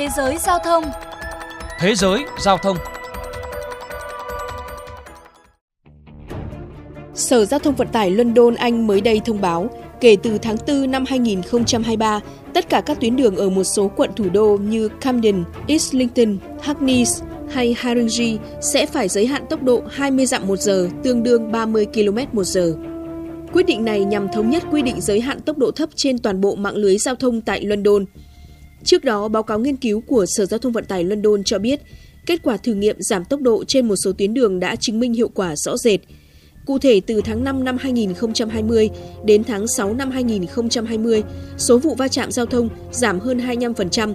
Thế giới giao thông Thế giới giao thông Sở Giao thông Vận tải London Anh mới đây thông báo, kể từ tháng 4 năm 2023, tất cả các tuyến đường ở một số quận thủ đô như Camden, Islington, Hackney hay Haringey sẽ phải giới hạn tốc độ 20 dặm một giờ, tương đương 30 km một giờ. Quyết định này nhằm thống nhất quy định giới hạn tốc độ thấp trên toàn bộ mạng lưới giao thông tại London. Trước đó, báo cáo nghiên cứu của Sở Giao thông Vận tải London cho biết, kết quả thử nghiệm giảm tốc độ trên một số tuyến đường đã chứng minh hiệu quả rõ rệt. Cụ thể, từ tháng 5 năm 2020 đến tháng 6 năm 2020, số vụ va chạm giao thông giảm hơn 25%,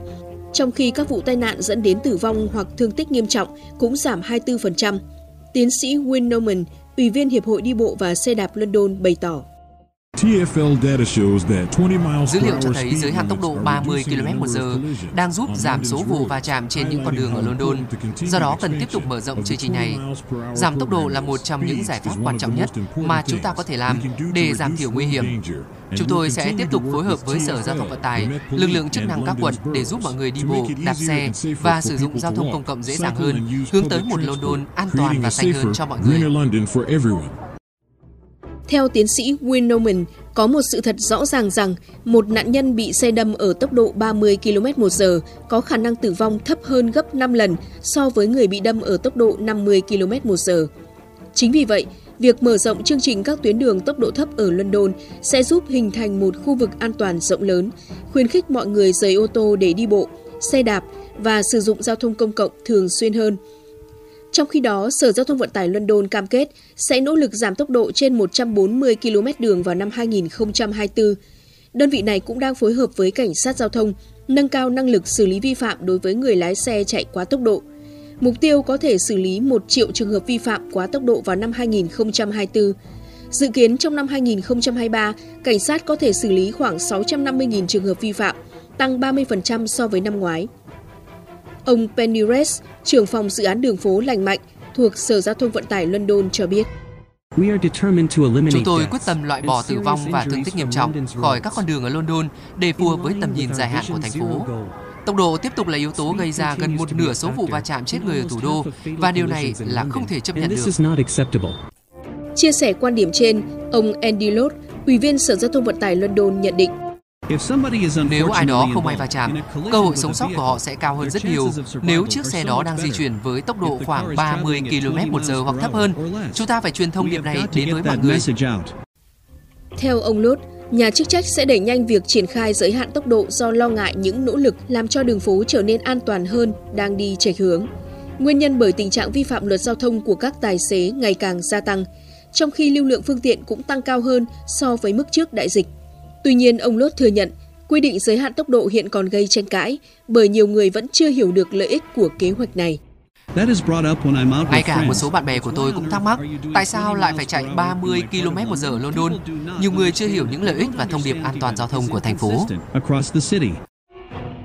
trong khi các vụ tai nạn dẫn đến tử vong hoặc thương tích nghiêm trọng cũng giảm 24%. Tiến sĩ Win Norman, Ủy viên Hiệp hội Đi bộ và xe đạp London bày tỏ. Dữ liệu cho thấy giới hạn tốc độ 30 km h đang giúp giảm số vụ va chạm trên những con đường ở London. Do đó cần tiếp tục mở rộng chương trình này. Giảm tốc độ là một trong những giải pháp quan trọng nhất mà chúng ta có thể làm để giảm thiểu nguy hiểm. Chúng tôi sẽ tiếp tục phối hợp với Sở Giao thông Vận tải, lực lượng chức năng các quận để giúp mọi người đi bộ, đạp xe và sử dụng giao thông công cộng dễ dàng hơn, hướng tới một London an toàn và xanh hơn cho mọi người. Theo tiến sĩ Winoman, có một sự thật rõ ràng rằng một nạn nhân bị xe đâm ở tốc độ 30 km/h có khả năng tử vong thấp hơn gấp 5 lần so với người bị đâm ở tốc độ 50 km/h. Chính vì vậy, việc mở rộng chương trình các tuyến đường tốc độ thấp ở London sẽ giúp hình thành một khu vực an toàn rộng lớn, khuyến khích mọi người rời ô tô để đi bộ, xe đạp và sử dụng giao thông công cộng thường xuyên hơn – trong khi đó, Sở Giao thông Vận tải London cam kết sẽ nỗ lực giảm tốc độ trên 140 km đường vào năm 2024. Đơn vị này cũng đang phối hợp với cảnh sát giao thông nâng cao năng lực xử lý vi phạm đối với người lái xe chạy quá tốc độ. Mục tiêu có thể xử lý 1 triệu trường hợp vi phạm quá tốc độ vào năm 2024. Dự kiến trong năm 2023, cảnh sát có thể xử lý khoảng 650.000 trường hợp vi phạm, tăng 30% so với năm ngoái. Ông Penny Rest, trưởng phòng dự án đường phố lành mạnh thuộc Sở Giao thông Vận tải London cho biết. Chúng tôi quyết tâm loại bỏ tử vong và thương tích nghiêm trọng khỏi các con đường ở London để phù hợp với tầm nhìn dài hạn của thành phố. Tốc độ tiếp tục là yếu tố gây ra gần một nửa số vụ va chạm chết người ở thủ đô và điều này là không thể chấp nhận được. Chia sẻ quan điểm trên, ông Andy Lott, Ủy viên Sở Giao thông Vận tải London nhận định nếu ai đó không may va chạm, cơ hội sống sót của họ sẽ cao hơn rất nhiều nếu chiếc xe đó đang di chuyển với tốc độ khoảng 30 km một giờ hoặc thấp hơn. Chúng ta phải truyền thông điệp này đến với mọi người. Theo ông Lốt, nhà chức trách sẽ đẩy nhanh việc triển khai giới hạn tốc độ do lo ngại những nỗ lực làm cho đường phố trở nên an toàn hơn đang đi chệch hướng. Nguyên nhân bởi tình trạng vi phạm luật giao thông của các tài xế ngày càng gia tăng, trong khi lưu lượng phương tiện cũng tăng cao hơn so với mức trước đại dịch. Tuy nhiên, ông Lốt thừa nhận quy định giới hạn tốc độ hiện còn gây tranh cãi bởi nhiều người vẫn chưa hiểu được lợi ích của kế hoạch này. Ngay cả một số bạn bè của tôi cũng thắc mắc tại sao lại phải chạy 30 km một giờ ở London. Nhiều người chưa hiểu những lợi ích và thông điệp an toàn giao thông của thành phố.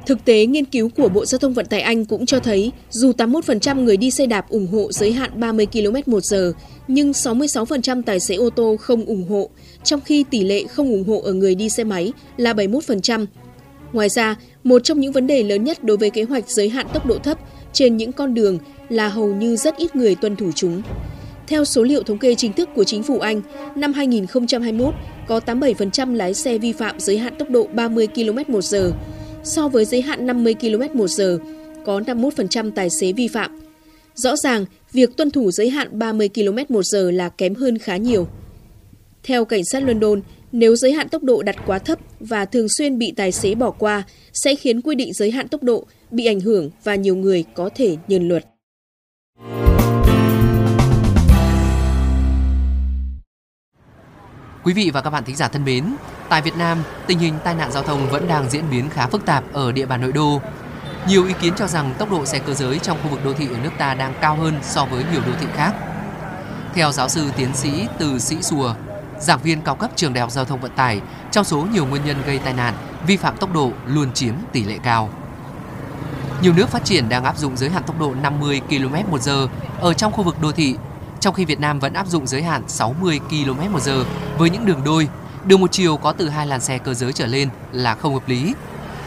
Thực tế, nghiên cứu của Bộ Giao thông Vận tải Anh cũng cho thấy dù 81% người đi xe đạp ủng hộ giới hạn 30 km/h, nhưng 66% tài xế ô tô không ủng hộ, trong khi tỷ lệ không ủng hộ ở người đi xe máy là 71%. Ngoài ra, một trong những vấn đề lớn nhất đối với kế hoạch giới hạn tốc độ thấp trên những con đường là hầu như rất ít người tuân thủ chúng. Theo số liệu thống kê chính thức của chính phủ Anh, năm 2021 có 87% lái xe vi phạm giới hạn tốc độ 30 km/h so với giới hạn 50 km một giờ, có 51% tài xế vi phạm. Rõ ràng, việc tuân thủ giới hạn 30 km một giờ là kém hơn khá nhiều. Theo cảnh sát London, nếu giới hạn tốc độ đặt quá thấp và thường xuyên bị tài xế bỏ qua, sẽ khiến quy định giới hạn tốc độ bị ảnh hưởng và nhiều người có thể nhờn luật. Quý vị và các bạn thính giả thân mến, tại Việt Nam, tình hình tai nạn giao thông vẫn đang diễn biến khá phức tạp ở địa bàn nội đô. Nhiều ý kiến cho rằng tốc độ xe cơ giới trong khu vực đô thị ở nước ta đang cao hơn so với nhiều đô thị khác. Theo giáo sư tiến sĩ Từ Sĩ Sùa, giảng viên cao cấp trường Đại học Giao thông Vận tải, trong số nhiều nguyên nhân gây tai nạn, vi phạm tốc độ luôn chiếm tỷ lệ cao. Nhiều nước phát triển đang áp dụng giới hạn tốc độ 50 km/h ở trong khu vực đô thị trong khi Việt Nam vẫn áp dụng giới hạn 60 km h với những đường đôi, đường một chiều có từ hai làn xe cơ giới trở lên là không hợp lý.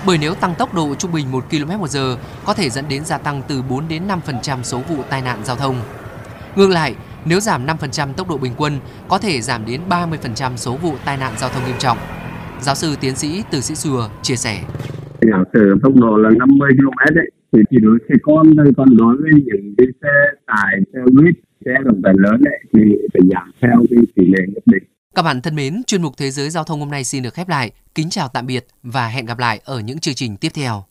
Bởi nếu tăng tốc độ trung bình 1 km một giờ có thể dẫn đến gia tăng từ 4 đến 5% số vụ tai nạn giao thông. Ngược lại, nếu giảm 5% tốc độ bình quân có thể giảm đến 30% số vụ tai nạn giao thông nghiêm trọng. Giáo sư tiến sĩ Từ Sĩ Sùa chia sẻ. Giả sử tốc độ là 50 km ấy, thì chỉ đối xe con thôi, còn đối với những cái xe tải, xe buýt, xe vận tải lớn ấy, thì phải giảm theo cái tỷ lệ nhất định. Các bạn thân mến, chuyên mục Thế giới Giao thông hôm nay xin được khép lại. Kính chào tạm biệt và hẹn gặp lại ở những chương trình tiếp theo.